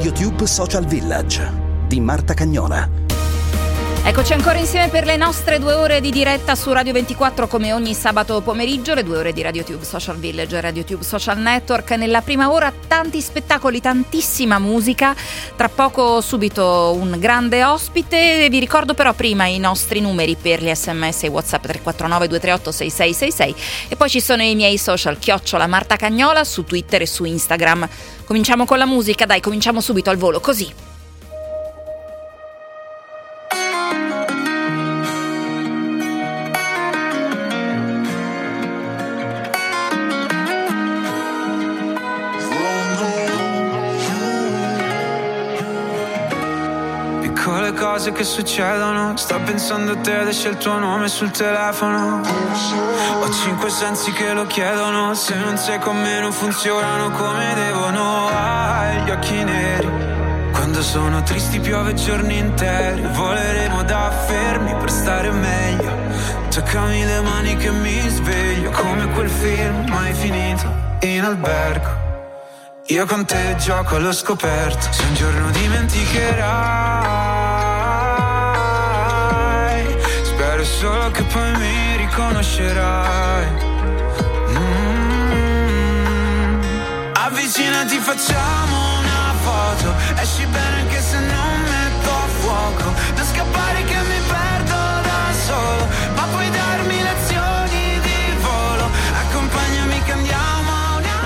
RadioTube Social Village di Marta Cagnola. Eccoci ancora insieme per le nostre due ore di diretta su Radio 24 come ogni sabato pomeriggio, le due ore di RadioTube Social Village e RadioTube Social Network. Nella prima ora tanti spettacoli, tantissima musica, tra poco subito un grande ospite. Vi ricordo però prima i nostri numeri per gli sms e whatsapp 349 238 6666 e poi ci sono i miei social chiocciola Marta Cagnola su Twitter e su Instagram. Cominciamo con la musica, dai, cominciamo subito al volo, così. Cose che succedono. Sto pensando a te ed esce il tuo nome sul telefono. Ho cinque sensi che lo chiedono. Se non sei con me non funzionano come devono. Hai gli occhi neri. Quando sono tristi piove giorni interi. Voleremo da fermi per stare meglio. Toccami le mani che mi sveglio Come quel film mai finito in albergo. Io con te gioco allo scoperto, se un giorno dimenticherai, solo che poi mi riconoscerai. Mm. Avvicinati, facciamo una foto, esci bene anche se non metto a fuoco, non scappare che mi perdo da solo, ma puoi darmi lezioni di volo, accompagnami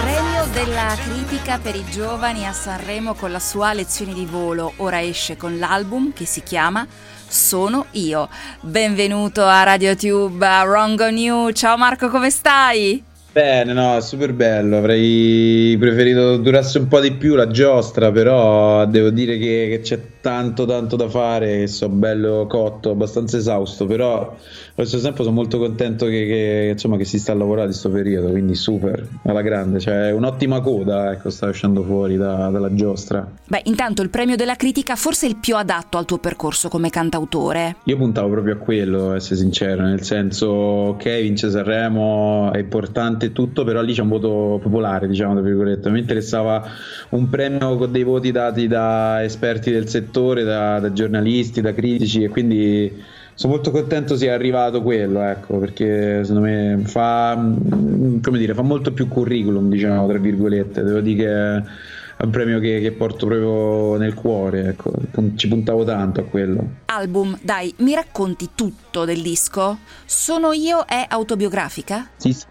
Premio della critica per i giovani a Sanremo con la sua lezione di volo. Ora esce con l'album che si chiama Sono io. Benvenuto a RadioTube, a Rongo New. Ciao Marco, come stai? Bene, no, super bello. Avrei preferito durasse un po' di più la giostra, però devo dire che, che c'è tanto, tanto da fare. Che so bello cotto, abbastanza esausto. Però allo stesso tempo sono molto contento che, che, insomma, che si sta lavorando in questo periodo. Quindi super alla grande. Cioè, un'ottima coda, ecco, sta uscendo fuori da- dalla giostra. Beh, intanto il premio della critica forse è il più adatto al tuo percorso come cantautore. Io puntavo proprio a quello, essere sincero, nel senso, ok, vince Sanremo, è importante e tutto, però lì c'è un voto popolare, diciamo, tra virgolette. Me interessava un premio con dei voti dati da esperti del settore, da, da giornalisti, da critici e quindi sono molto contento sia arrivato quello, ecco, perché secondo me fa, mm, come dire, fa molto più curriculum, diciamo, tra virgolette. Devo dire che è un premio che, che porto proprio nel cuore, ecco, ci puntavo tanto a quello. Album, dai, mi racconti tutto del disco? Sono io è autobiografica? Sì, sì,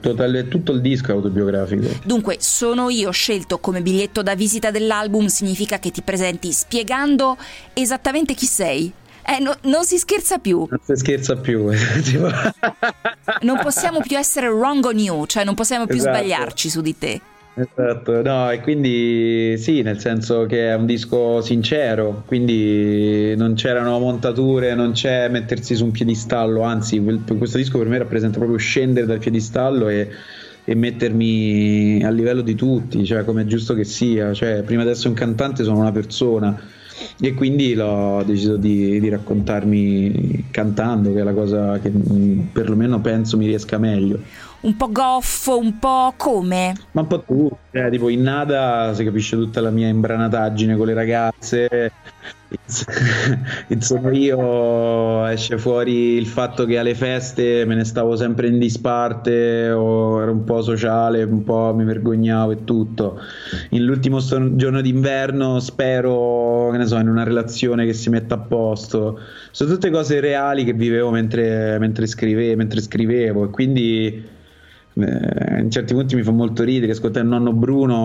totale- tutto il disco autobiografico. Dunque, sono io scelto come biglietto da visita dell'album significa che ti presenti spiegando esattamente chi sei. Eh, no- non si scherza più. Non si scherza più. tipo- Non possiamo più essere wrong on you, cioè non possiamo più Esatto. sbagliarci su di te. Esatto, no, e quindi sì, nel senso che è un disco sincero, quindi non c'erano montature, non c'è mettersi su un piedistallo, anzi, questo disco per me rappresenta proprio scendere dal piedistallo e, e mettermi a livello di tutti, cioè come è giusto che sia, cioè prima di essere un cantante sono una persona e quindi l'ho deciso di, di raccontarmi cantando, che è la cosa che mm, perlomeno penso mi riesca meglio. Un po' goffo, un po' come? Ma un po' tu, cioè, tipo in nada si capisce tutta la mia imbranataggine con le ragazze. Sono io esce fuori il fatto che alle feste me ne stavo sempre in disparte o ero un po' sociale, un po' mi vergognavo e tutto. In l'ultimo giorno d'inverno spero, che ne so, in una relazione che si metta a posto. Sono tutte cose reali che vivevo mentre, mentre scrive- mentre scrivevo e quindi eh, in certi punti mi fa molto ridere. Ascoltare nonno Bruno,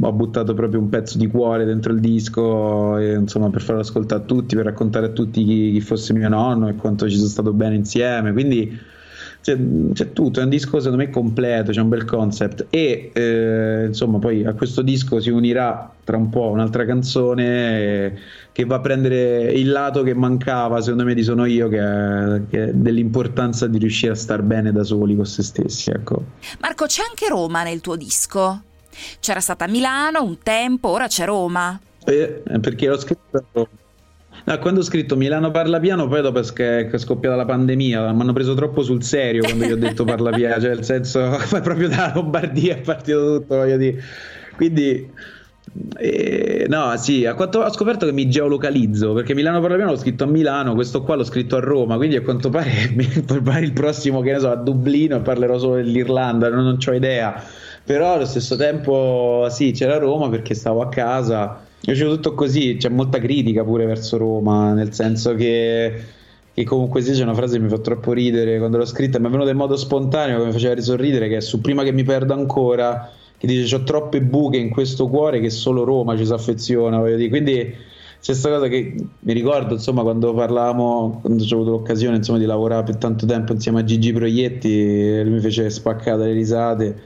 ho buttato proprio un pezzo di cuore dentro il disco, e, insomma, per farlo ascoltare a tutti, per raccontare a tutti chi, chi fosse mio nonno e quanto ci sono stato bene insieme. Quindi c'è, c'è, tutto, è un disco secondo me completo, c'è un bel concept e eh, insomma poi a questo disco si unirà tra un po' un'altra canzone eh, che va a prendere il lato che mancava secondo me di Sono Io che è, che è dell'importanza di riuscire a star bene da soli con se stessi. Ecco. Marco, c'è anche Roma nel tuo disco? C'era stata Milano un tempo, ora c'è Roma. Eh, perché l'ho scritto No, quando ho scritto Milano parla piano, poi dopo è scoppiata la pandemia, mi hanno preso troppo sul serio quando gli ho detto parla piano, cioè nel senso, proprio dalla Lombardia è partito tutto, voglio dire. Quindi, eh, no, sì, a quanto ho scoperto che mi geolocalizzo, perché Milano parla piano l'ho scritto a Milano, questo qua l'ho scritto a Roma, quindi a quanto pare il prossimo, che ne so, a Dublino e parlerò solo dell'Irlanda, non, non ho idea. Però allo stesso tempo, sì, c'era Roma perché stavo a casa io facevo tutto così, c'è molta critica pure verso Roma, nel senso che, che comunque sì, c'è una frase che mi fa troppo ridere quando l'ho scritta, mi è venuta in modo spontaneo che mi faceva risorridere, che è su prima che mi perda ancora, che dice ho troppe buche in questo cuore che solo Roma ci si affeziona, voglio dire. quindi c'è questa cosa che mi ricordo insomma quando parlavamo quando ho avuto l'occasione insomma, di lavorare per tanto tempo insieme a Gigi Proietti lui mi fece spaccare le risate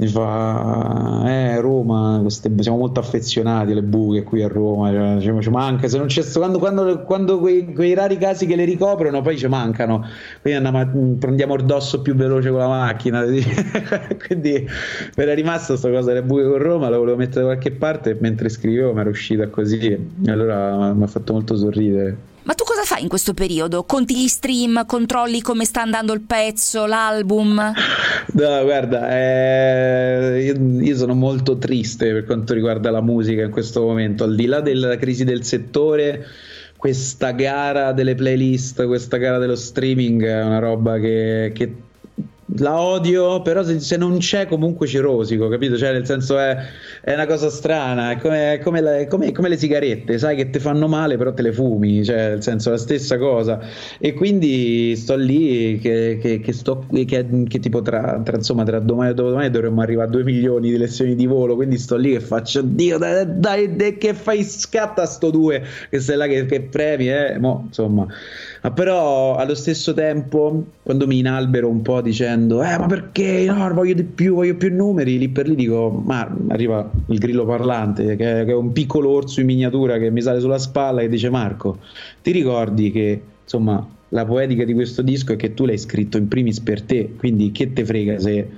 mi fa eh Roma queste, siamo molto affezionati alle buche qui a Roma. Cioè, ci manca se non c'è quando, quando, quando quei, quei, rari casi che le ricoprono poi ci mancano. Quindi andiamo, prendiamo il dosso più veloce con la macchina quindi mi era rimasta questa cosa delle buche con Roma la volevo mettere da qualche parte mentre scrivevo mi era uscita così. Allora mi ha fatto molto sorridere ma tu cosa fai in questo periodo? Conti gli stream, controlli come sta andando il pezzo, l'album? No, guarda, eh, io, io, sono molto triste per quanto riguarda la musica in questo momento, al di là della crisi del settore. Questa gara delle playlist, questa gara dello streaming è una roba che, che la odio, però se, se, non c'è comunque ci rosico, capito? Cioè, nel senso è, è una cosa strana, è come, come, la, come, come, le sigarette, sai che ti fanno male, però te le fumi, cioè, nel senso è la stessa cosa. E quindi sto lì che, che, che, sto, che, tipo tra, tra, insomma, tra domani e dopodomani dovremmo arrivare a 2 milioni di lezioni di volo, quindi sto lì che faccio, Dio, dai, dai, dai che fai scatta sto 2, che sei là che premi, eh, Mo, insomma. Ma però allo stesso tempo, quando mi inalbero un po' dicendo, eh, ma perché? No, voglio di più, voglio più numeri, lì per lì dico, ma arriva il grillo parlante, che è, che è un piccolo orso in miniatura che mi sale sulla spalla e dice, Marco, ti ricordi che insomma la poetica di questo disco è che tu l'hai scritto in primis per te, quindi che te frega se,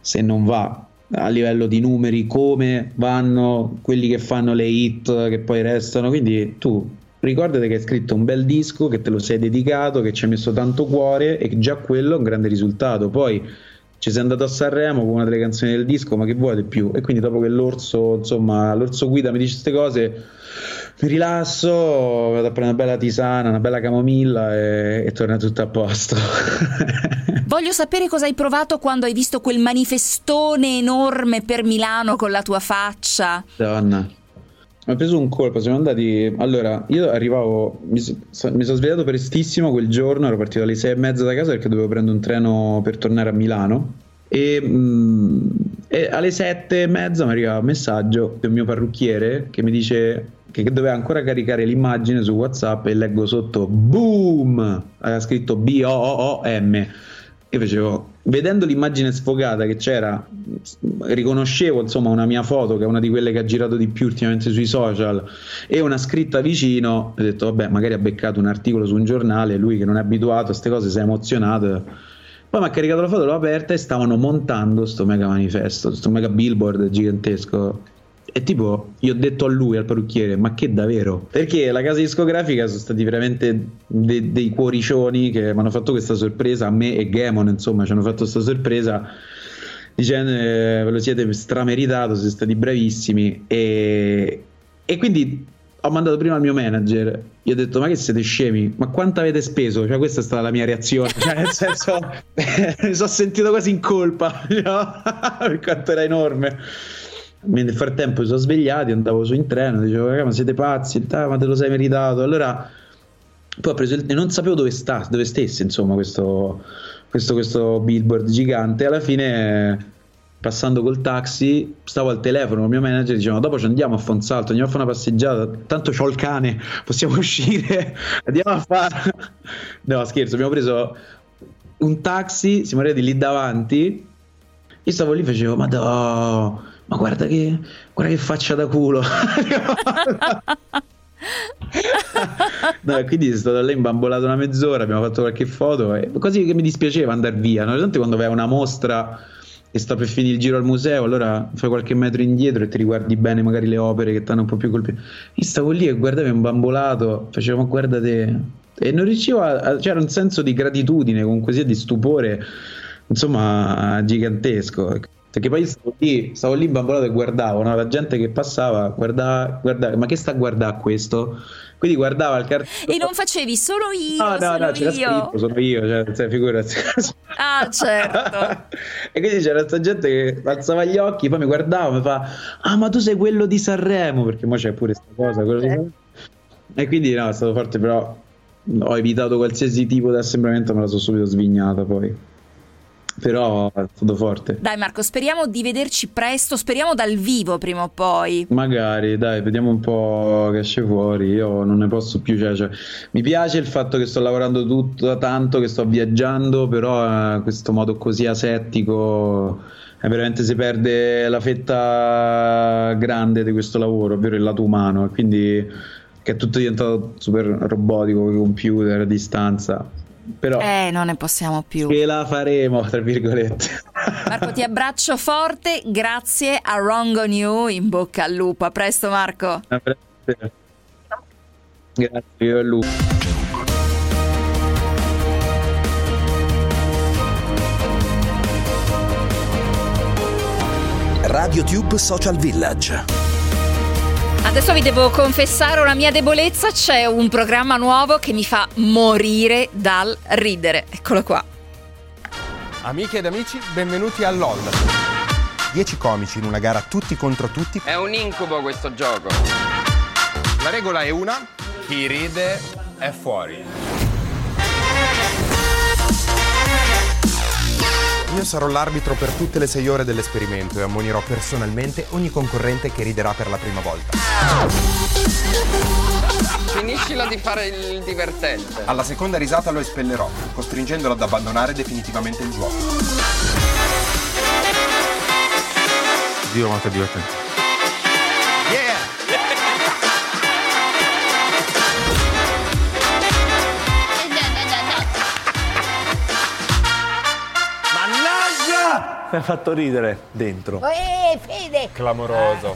se non va a livello di numeri, come vanno quelli che fanno le hit che poi restano, quindi tu ricordate che hai scritto un bel disco, che te lo sei dedicato, che ci hai messo tanto cuore e già quello è un grande risultato. Poi ci sei andato a Sanremo con una delle canzoni del disco, ma che vuoi di più? E quindi dopo che l'orso, insomma, l'orso guida mi dice queste cose, mi rilasso, vado a prendere una bella tisana, una bella camomilla e, e torna tutto a posto. Voglio sapere cosa hai provato quando hai visto quel manifestone enorme per Milano con la tua faccia. Donna. Mi ha preso un colpo, siamo andati... Allora, io arrivavo, mi, so, mi, sono svegliato prestissimo quel giorno, ero partito alle sei e mezza da casa perché dovevo prendere un treno per tornare a Milano e, mh, mm, e alle sette e mezza mi arriva un messaggio del mio parrucchiere che mi dice che doveva ancora caricare l'immagine su WhatsApp e leggo sotto BOOM, aveva scritto B-O-O-O-M io facevo, vedendo l'immagine sfogata che c'era, riconoscevo insomma una mia foto che è una di quelle che ha girato di più ultimamente sui social e una scritta vicino, ho detto vabbè magari ha beccato un articolo su un giornale, lui che non è abituato a queste cose si è emozionato. Poi mi ha caricato la foto, l'ho aperta e stavano montando questo mega manifesto, questo mega billboard gigantesco e tipo, gli ho detto a lui, al parrucchiere, ma che davvero? Perché la casa discografica sono stati veramente de- dei cuoricioni che mi hanno fatto questa sorpresa, a me e Gamon, insomma, ci hanno fatto questa sorpresa dicendo eh, ve lo siete strameritato, siete stati bravissimi e, e quindi ho mandato prima al mio manager, gli ho detto ma che siete scemi, ma quanto avete speso? Cioè questa è stata la mia reazione, cioè nel senso mi sono sentito quasi in colpa, no? per quanto era enorme nel frattempo si sono svegliati, andavo su in treno, dicevo, ma siete pazzi, ah, ma te lo sei meritato. Allora, poi ho preso il, non sapevo dove, sta, dove stesse, insomma, questo, questo, questo billboard gigante. Alla fine, passando col taxi, stavo al telefono il mio manager dicevano, dopo ci andiamo a Fonsalto, andiamo a fare una passeggiata, tanto c'ho il cane, possiamo uscire, andiamo a fare... No, scherzo, abbiamo preso un taxi, siamo arrivati lì davanti, io stavo lì e facevo, ma no, ma guarda che, guarda che faccia da culo. no, quindi sono stato là imbambolato una mezz'ora, abbiamo fatto qualche foto, e così che mi dispiaceva andare via. No? Tanto quando vai a una mostra e sta per finire il giro al museo, allora fai qualche metro indietro e ti riguardi bene magari le opere che ti hanno un po' più colpito. Io stavo lì e guardavo imbambolato, facevo, ma guarda te. E non riuscivo a... c'era un senso di gratitudine, comunque sia di stupore, insomma, gigantesco. Perché poi stavo lì, stavo lì imbambolato e guardavo, no? la gente che passava, guardava, guardava, ma che sta a guardare questo? Quindi guardava il cartone. E non facevi solo io. No, no, no, c'era io. scritto, sono io, cioè, cioè figurati. Ah, certo. e quindi c'era questa gente che alzava gli occhi, poi mi guardava, mi fa, ah, ma tu sei quello di Sanremo, perché mo c'è pure questa cosa. Quello Sanremo. E quindi no, è stato forte, però ho evitato qualsiasi tipo di assembramento, me la sono subito svignata poi però è stato forte. Dai Marco, speriamo di vederci presto, speriamo dal vivo prima o poi. Magari, dai, vediamo un po' che esce fuori, io non ne posso più, cioè, cioè, mi piace il fatto che sto lavorando tutto tanto, che sto viaggiando, però eh, questo modo così asettico è veramente si perde la fetta grande di questo lavoro, ovvero il lato umano, quindi che è tutto diventato super robotico, con i computer a distanza però eh, non ne possiamo più. Ce la faremo, tra virgolette. Marco, ti abbraccio forte, grazie a Wrong on You, in bocca al lupo. A presto Marco. A presto. Grazie, al lupo. Radio Tube Social Village Adesso vi devo confessare una mia debolezza, c'è un programma nuovo che mi fa morire dal ridere. Eccolo qua. Amiche ed amici, benvenuti a LOL. Dieci comici in una gara tutti contro tutti. È un incubo questo gioco. La regola è una, chi ride è fuori. Io sarò l'arbitro per tutte le sei ore dell'esperimento e ammonirò personalmente ogni concorrente che riderà per la prima volta. Finiscila di fare il divertente. Alla seconda risata lo espellerò, costringendolo ad abbandonare definitivamente il gioco. Dio quanto è divertente. Mi ha fatto ridere dentro. Eh, Fede! Clamoroso.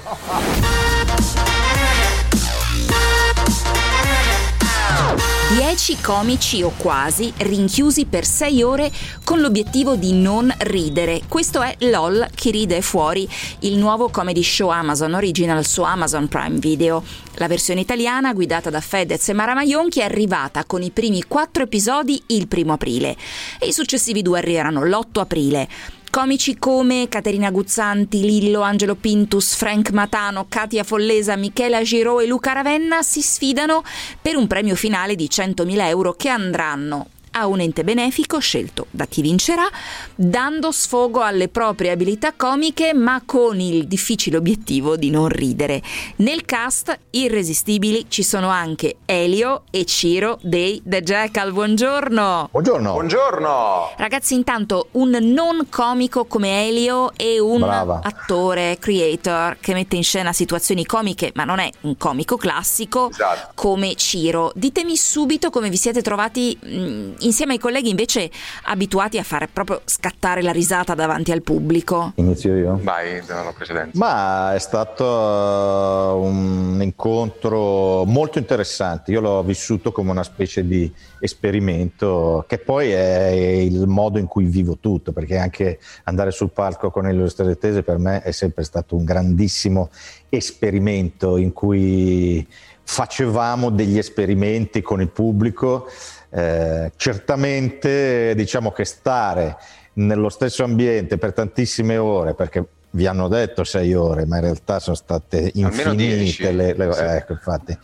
Dieci comici o quasi rinchiusi per sei ore con l'obiettivo di non ridere. Questo è LOL, chi ride è fuori, il nuovo comedy show Amazon Original su Amazon Prime Video. La versione italiana, guidata da Fedez e Mara Maionchi, è arrivata con i primi quattro episodi il primo aprile e i successivi due arriveranno l'8 aprile. Comici come Caterina Guzzanti, Lillo, Angelo Pintus, Frank Matano, Katia Follesa, Michela Giro e Luca Ravenna si sfidano per un premio finale di 100.000 euro che andranno a un ente benefico scelto da chi vincerà, dando sfogo alle proprie abilità comiche ma con il difficile obiettivo di non ridere. Nel cast irresistibili ci sono anche Elio e Ciro dei The Jackal. Buongiorno! Buongiorno! Buongiorno! Ragazzi, intanto un non comico come Elio e un Brava. attore, creator che mette in scena situazioni comiche, ma non è un comico classico Esatto. come Ciro. Ditemi subito come vi siete trovati mh, insieme ai colleghi invece abituati a fare proprio scattare la risata davanti al pubblico. Inizio io? Vai, dalla precedenza. Ma è stato uh, un incontro molto interessante. Io l'ho vissuto come una specie di esperimento che poi è il modo in cui vivo tutto, perché anche andare sul palco con Elio Sterettese per me è sempre stato un grandissimo esperimento in cui facevamo degli esperimenti con il pubblico. Eh, certamente diciamo che stare nello stesso ambiente per tantissime ore, perché vi hanno detto sei ore, ma in realtà sono state infinite le, le- sì. ecco, infatti,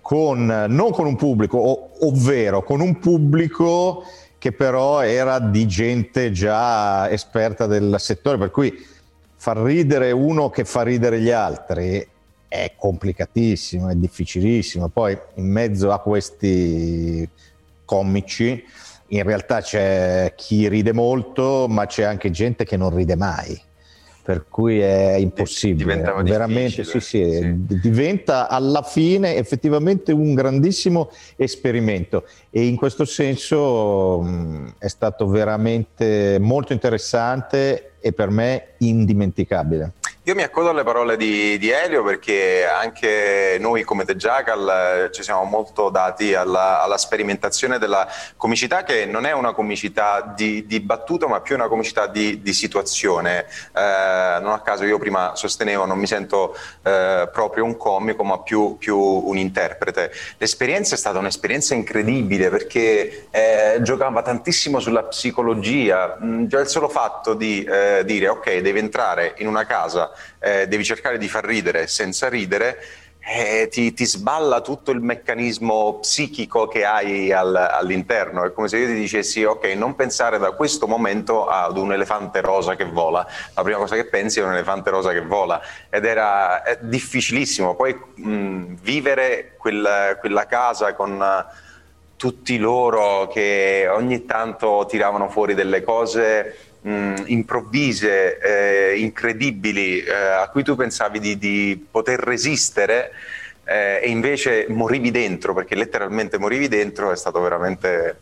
con, non con un pubblico, o- ovvero con un pubblico che però era di gente già esperta del settore, per cui far ridere uno che fa ridere gli altri è complicatissimo, è difficilissimo. Poi in mezzo a questi comici in realtà c'è chi ride molto, ma c'è anche gente che non ride mai. Per cui è impossibile. Diventa Veramente, sì, sì, sì. diventa alla fine effettivamente un grandissimo esperimento e in questo senso mh, è stato veramente molto interessante e per me indimenticabile. Io mi accodo alle parole di, di Elio perché anche noi come The Jackal eh, ci siamo molto dati alla, alla sperimentazione della comicità che non è una comicità di, di battuta ma più una comicità di, di situazione. Eh, non a caso io prima sostenevo non mi sento eh, proprio un comico ma più, più un interprete. L'esperienza è stata un'esperienza incredibile perché eh, giocava tantissimo sulla psicologia, Mm, già il solo fatto di eh, dire ok devi entrare in una casa eh, devi cercare di far ridere senza ridere, eh, ti, ti sballa tutto il meccanismo psichico che hai al- all'interno. È come se io ti dicessi: Ok, non pensare da questo momento ad un elefante rosa che vola. La prima cosa che pensi è un elefante rosa che vola. Ed era difficilissimo. Poi mh, vivere quel- quella casa con. eh, tutti loro che ogni tanto tiravano fuori delle cose mh, improvvise, eh, incredibili, eh, a cui tu pensavi di, di poter resistere eh, e invece morivi dentro, perché letteralmente morivi dentro, è stato veramente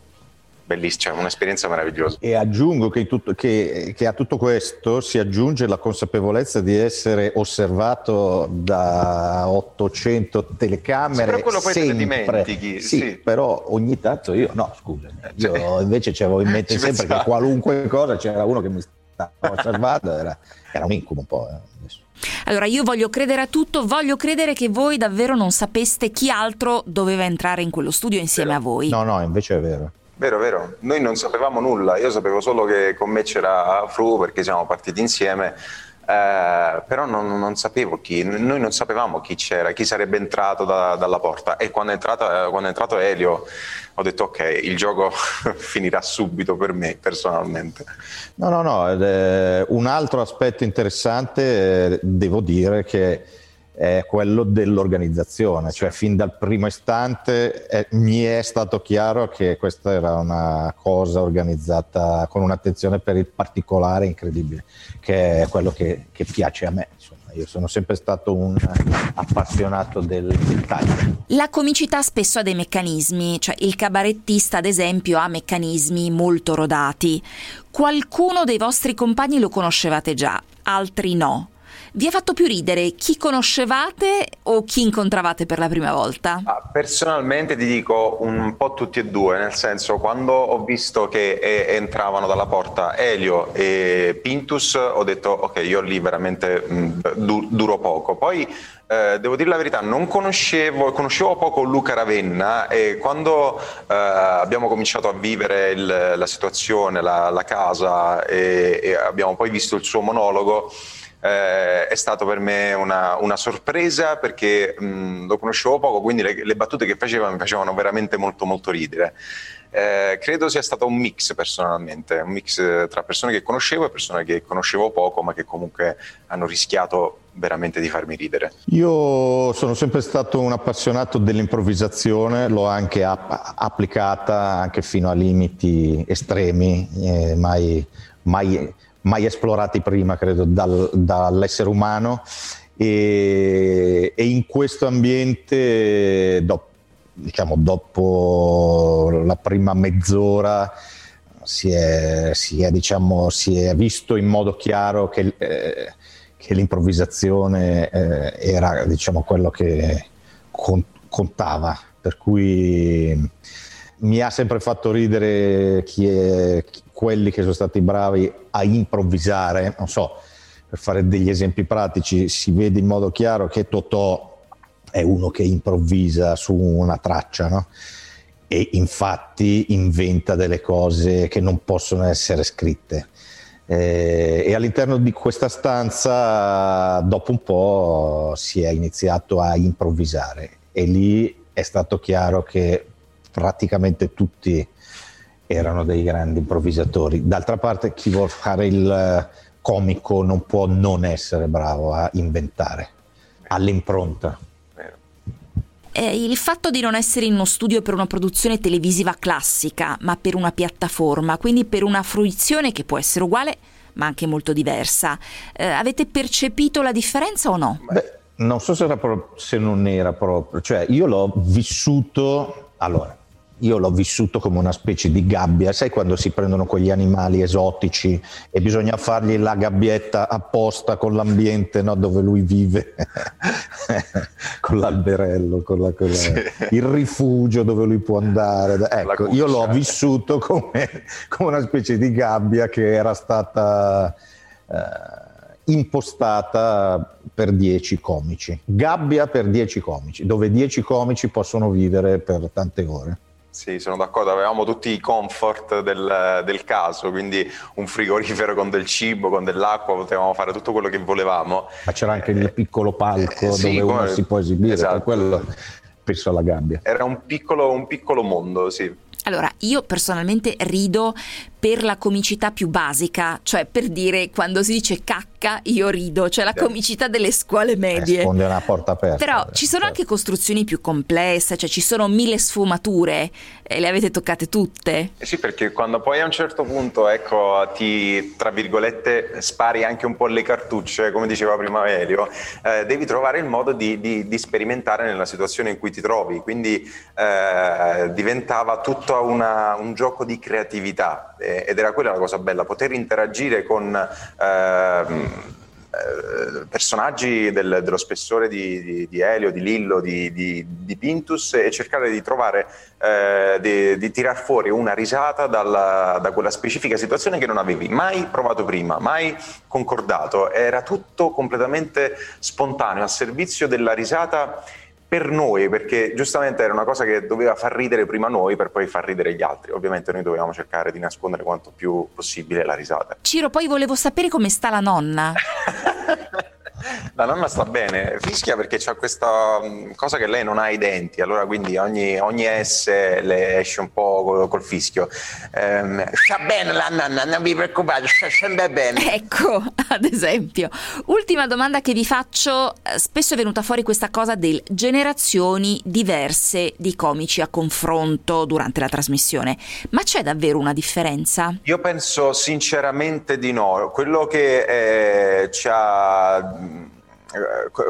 bellissimo, cioè un'esperienza meravigliosa. E aggiungo che, tutto- che- che a tutto questo si aggiunge la consapevolezza di essere osservato da 800 telecamere. Sì, però quello poi te ne sempre. dimentichi, Sì, sì. però ogni tanto io, no, scusa, io Cioè, invece c'avevo in mente sempre pensavo. che qualunque cosa c'era uno che mi stava osservando, era, era un incubo un po'. eh, adesso. Allora, io voglio credere a tutto, voglio credere che voi davvero non sapeste chi altro doveva entrare in quello studio insieme a voi. No, no, invece è vero. Vero, vero. Noi non sapevamo nulla, io sapevo solo che con me c'era Fru perché siamo partiti insieme, eh, però non, non sapevo chi, noi non sapevamo chi c'era, chi sarebbe entrato da- dalla porta e quando è, entrata- quando è entrato Elio ho detto ok, il gioco finirà subito per me personalmente. No, no, no, un altro aspetto interessante, eh, devo dire che è quello dell'organizzazione, cioè fin dal primo istante eh, mi è stato chiaro che questa era una cosa organizzata con un'attenzione per il particolare incredibile, che è quello che, che piace a me. Io sono sempre stato un appassionato del dettaglio. La comicità spesso ha dei meccanismi, cioè il cabarettista ad esempio ha meccanismi molto rodati. Qualcuno dei vostri compagni lo conoscevate già, altri no. Vi ha fatto più ridere chi conoscevate o chi incontravate per la prima volta? Ah, Personalmente ti dico un po' tutti e due, nel senso quando ho visto che eh, entravano dalla porta Elio e Pintus ho detto ok io lì veramente mh, du- duro poco. Poi eh, devo dire la verità, non conoscevo, conoscevo poco Luca Ravenna e quando eh, abbiamo cominciato a vivere il- la situazione, la, la casa e, e abbiamo poi visto il suo monologo, eh, è stato per me una, una sorpresa perché mh, lo conoscevo poco, quindi le, le battute che faceva mi facevano veramente molto molto ridere. Eh, credo sia stato un mix personalmente, un mix eh, tra persone che conoscevo e persone che conoscevo poco ma che comunque hanno rischiato veramente di farmi ridere. Io sono sempre stato un appassionato dell'improvvisazione, l'ho anche app- applicata anche fino a limiti estremi, eh, mai, mai- mai esplorati prima, credo, dal- dall'essere umano. E, e in questo ambiente, dop- diciamo, dopo la prima mezz'ora, si è, si è, diciamo, si è visto in modo chiaro che, eh, che l'improvvisazione eh, era diciamo, quello che con- contava. Per cui mi ha sempre fatto ridere chi è- quelli che sono stati bravi a improvvisare. Non so, per fare degli esempi pratici, si vede in modo chiaro che Totò è uno che improvvisa su una traccia, no? e infatti inventa delle cose che non possono essere scritte. Eh, e all'interno di questa stanza, dopo un po', si è iniziato a improvvisare e lì è stato chiaro che praticamente tutti erano dei grandi improvvisatori. D'altra parte, chi vuol fare il eh, comico non può non essere bravo a inventare, all'impronta. Eh, il fatto di non essere in uno studio per una produzione televisiva classica, ma per una piattaforma, quindi per una fruizione che può essere uguale ma anche molto diversa. Eh, avete percepito la differenza o no? Beh, non so se, pro- se non era proprio, cioè io l'ho vissuto, allora, io l'ho vissuto come una specie di gabbia, sai quando si prendono quegli animali esotici e bisogna fargli la gabbietta apposta con l'ambiente no, dove lui vive, con l'alberello, con, la, con la, sì. il rifugio dove lui può andare. Ecco, io l'ho vissuto come, come, una specie di gabbia che era stata... Eh, impostata per 10 comici, gabbia per 10 comici, dove 10 comici possono vivere per tante ore. Sì, sono d'accordo, avevamo tutti i comfort del, del, caso, quindi un frigorifero con del cibo, con dell'acqua, potevamo fare tutto quello che volevamo. Ma c'era anche il piccolo palco eh, sì, dove uno si può esibire, esatto. per quello penso alla gabbia. Era un piccolo, un piccolo mondo, sì. Allora, io personalmente rido per la comicità più basica, cioè per dire quando si dice cacca io rido, cioè la comicità delle scuole medie. Risponde una porta aperta. Però ci sono anche costruzioni più complesse, cioè ci sono mille sfumature e le avete toccate tutte. Eh sì, perché quando poi a un certo punto, ecco, ti, tra virgolette, spari anche un po' le cartucce, come diceva prima Elio, eh, devi trovare il modo di, di, di, sperimentare nella situazione in cui ti trovi, quindi eh, diventava tutto una, un gioco di creatività ed era quella la cosa bella, poter interagire con ehm, eh, personaggi del, dello spessore di, di, di, Elio, di Lillo, di, di, Pintus e cercare di trovare, eh, di, di tirar fuori una risata dalla, da quella specifica situazione che non avevi mai provato prima, mai concordato, era tutto completamente spontaneo, a servizio della risata per noi, perché giustamente era una cosa che doveva far ridere prima noi per poi far ridere gli altri. Ovviamente noi dovevamo cercare di nascondere quanto più possibile la risata. Ciro, poi volevo sapere come sta la nonna. La nonna sta bene, fischia perché c'ha questa mm, cosa che lei non ha i denti, allora quindi ogni, ogni S le esce un po' col, col fischio. Ehm, sta bene la nonna, non vi preoccupate, sta sempre bene. Ecco, ad esempio. Ultima domanda che vi faccio, spesso è venuta fuori questa cosa del generazioni diverse di comici a confronto durante la trasmissione, ma c'è davvero una differenza? Io penso sinceramente di no, quello che eh, ci ha eh,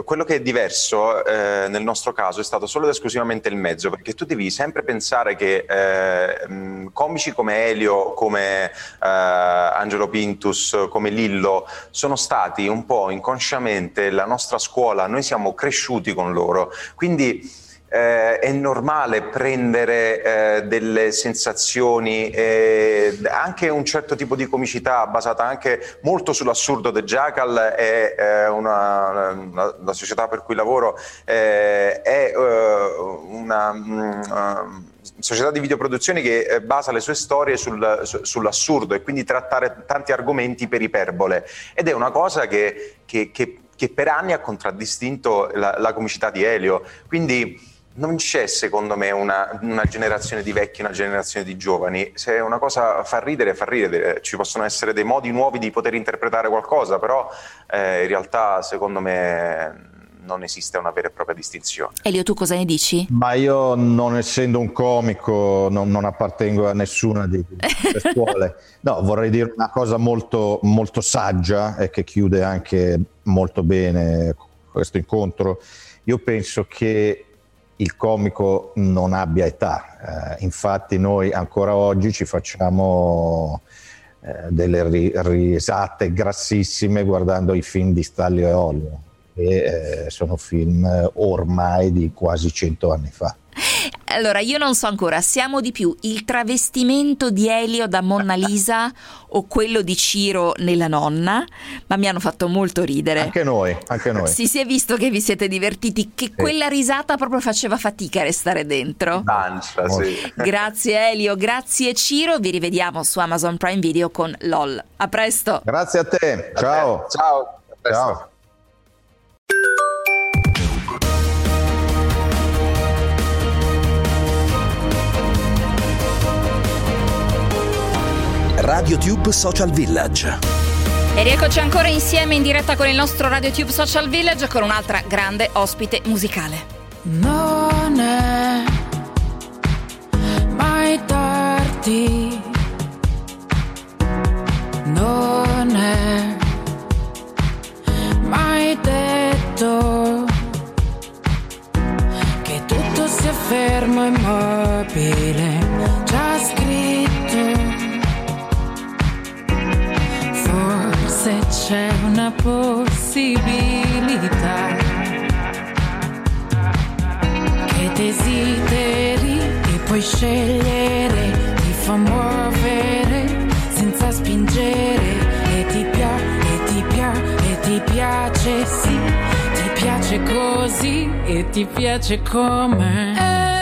quello che è diverso eh, nel nostro caso è stato solo ed esclusivamente il mezzo, perché tu devi sempre pensare che eh, comici come Elio, come eh, Angelo Pintus, come Lillo sono stati un po' inconsciamente la nostra scuola, noi siamo cresciuti con loro, quindi eh, è normale prendere eh, delle sensazioni, eh, anche un certo tipo di comicità basata anche molto sull'assurdo. The Jackal è eh, una, una, la società per cui lavoro, eh, è eh, una... Um, società di videoproduzione che basa le sue storie sul, su, sull'assurdo e quindi trattare tanti argomenti per iperbole ed è una cosa che, che, che, che per anni ha contraddistinto la, la comicità di Elio. Quindi non c'è secondo me una, una, generazione di vecchi e una generazione di giovani. Se una cosa fa ridere, fa ridere. Ci possono essere dei modi nuovi di poter interpretare qualcosa, però eh, in realtà secondo me non esiste una vera e propria distinzione. Elio, tu cosa ne dici? Ma io, non essendo un comico, non, non appartengo a nessuna di queste scuole. No, vorrei dire una cosa molto, molto saggia e che chiude anche molto bene questo incontro. Io penso che il comico non abbia età. Eh, infatti noi ancora oggi ci facciamo eh, delle ri- risate grassissime guardando i film di Stanley e Olio, che eh, sono film ormai di quasi cento anni fa. Allora, io non so ancora, siamo di più il travestimento di Elio da Monna Lisa o quello di Ciro nella nonna, ma mi hanno fatto molto ridere. Anche noi, anche noi. Si, si è visto che vi siete divertiti, che sì. quella risata proprio faceva fatica a restare dentro. Mancia, sì. Grazie Elio, grazie Ciro, vi rivediamo su Amazon Prime Video con LOL. A presto. Grazie a te, ciao. A te. Ciao. A presto. Ciao. RadioTube Social Village. E rieccoci ancora insieme in diretta con il nostro RadioTube Social Village con un'altra grande ospite musicale. Non è mai tardi. Non è mai detto che tutto sia fermo e immobile. Già c'è una possibilità che desideri e puoi scegliere, ti fa muovere senza spingere e ti piace, e ti piace, e ti piace, sì, ti piace così e ti piace come. È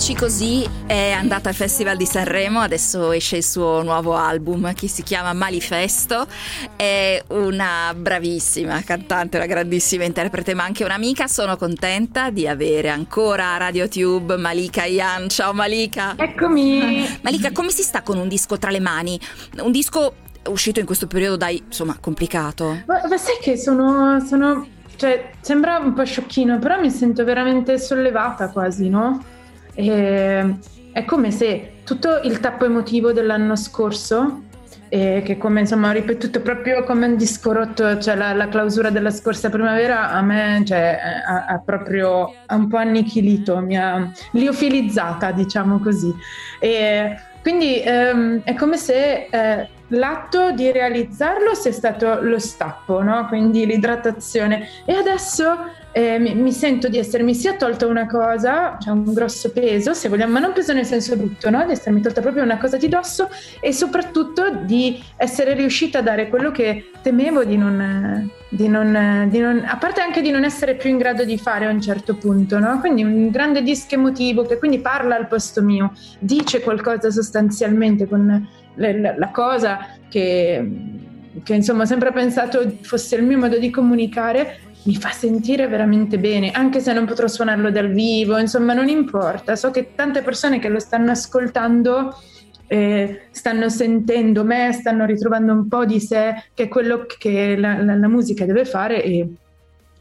Piaci così è andata al Festival di Sanremo, adesso esce il suo nuovo album che si chiama Malifesto. È una bravissima cantante, una grandissima interprete, ma anche un'amica. Sono contenta di avere ancora a RadioTube Malika Ian. Ciao Malika. Eccomi. Malika, come si sta con un disco tra le mani? Un disco uscito in questo periodo, dai, insomma, complicato. Ma, ma sai che sono, sono- cioè, sembra un po' sciocchino, però mi sento veramente sollevata quasi, no? E è come se tutto il tappo emotivo dell'anno scorso, eh, che come insomma ho ripetuto proprio come un disco rotto, cioè la, la clausura della scorsa primavera, a me cioè, ha, ha proprio ha un po' annichilito, mi ha liofilizzata, diciamo così. E quindi ehm, è come se eh, l'atto di realizzarlo sia stato lo stappo, no? quindi l'idratazione. E adesso eh, mi, mi sento di essermi sia tolta una cosa, cioè un grosso peso, se vogliamo, ma non peso nel senso brutto, no? di essermi tolta proprio una cosa di dosso e soprattutto di essere riuscita a dare quello che temevo di non, di non, di non- a parte anche di non essere più in grado di fare a un certo punto, no? quindi un grande disco emotivo che quindi parla al posto mio, dice qualcosa sostanzialmente con la, cosa che, che insomma ho sempre pensato fosse il mio modo di comunicare mi fa sentire veramente bene, anche se non potrò suonarlo dal vivo, insomma non importa, so che tante persone che lo stanno ascoltando eh, stanno sentendo me, stanno ritrovando un po' di sé, che è quello che la, la- la musica deve fare e,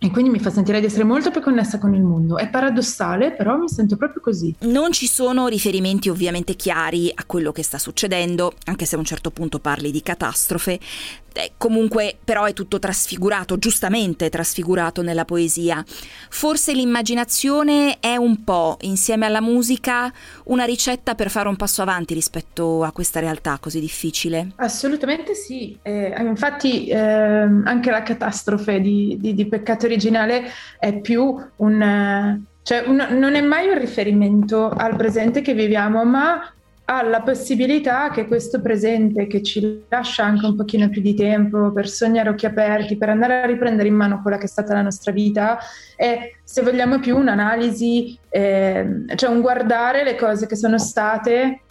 e quindi mi fa sentire di essere molto più connessa con il mondo. È paradossale, però mi sento proprio così. Non ci sono riferimenti ovviamente chiari a quello che sta succedendo, anche se a un certo punto parli di catastrofe. Eh, comunque, però, è tutto trasfigurato, giustamente trasfigurato nella poesia. Forse l'immaginazione è un po', insieme alla musica, una ricetta per fare un passo avanti rispetto a questa realtà così difficile. Assolutamente sì, Eh, infatti ehm, anche la catastrofe di, di- di Peccato Originale è più un... eh, cioè un- non è mai un riferimento al presente che viviamo, ma alla possibilità che questo presente, che ci lascia anche un pochino più di tempo per sognare occhi aperti, per andare a riprendere in mano quella che è stata la nostra vita, è, se vogliamo più, un'analisi, ehm, cioè un guardare le cose che sono state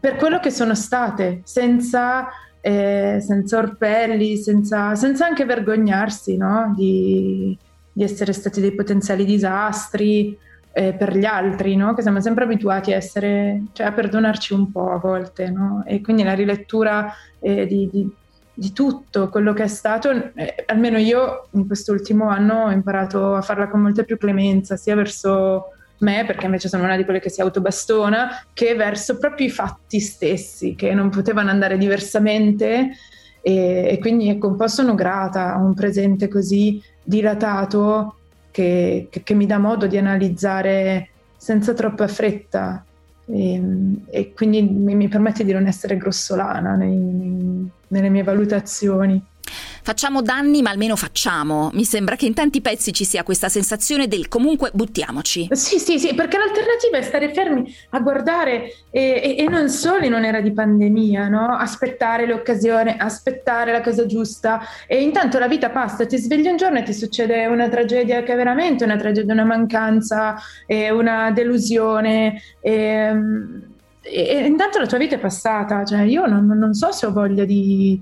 per quello che sono state, senza, eh, senza orpelli, senza, senza anche vergognarsi no? di, di essere stati dei potenziali disastri eh, per gli altri, no? che siamo sempre abituati a essere, cioè a perdonarci un po' a volte, no? e quindi la rilettura eh, di, di- di tutto quello che è stato, eh, almeno io in quest'ultimo anno ho imparato a farla con molta più clemenza, sia verso me, perché invece sono una di quelle che si autobastona, che verso proprio i fatti stessi, che non potevano andare diversamente. E, e quindi ecco, un po' sono grata a un presente così dilatato che, che- che mi dà modo di analizzare senza troppa fretta e, e quindi mi, mi permette di non essere grossolana nei- nelle mie valutazioni. Facciamo danni, ma almeno facciamo. Mi sembra che in tanti pezzi ci sia questa sensazione del comunque buttiamoci. Sì, sì, sì, perché l'alternativa è stare fermi a guardare e, e, e non solo in un'era di pandemia, no? Aspettare l'occasione, aspettare la cosa giusta e intanto la vita passa, ti svegli un giorno e ti succede una tragedia che è veramente una tragedia, una mancanza, una delusione. E, e, intanto la tua vita è passata, cioè io non, non so se ho voglia di,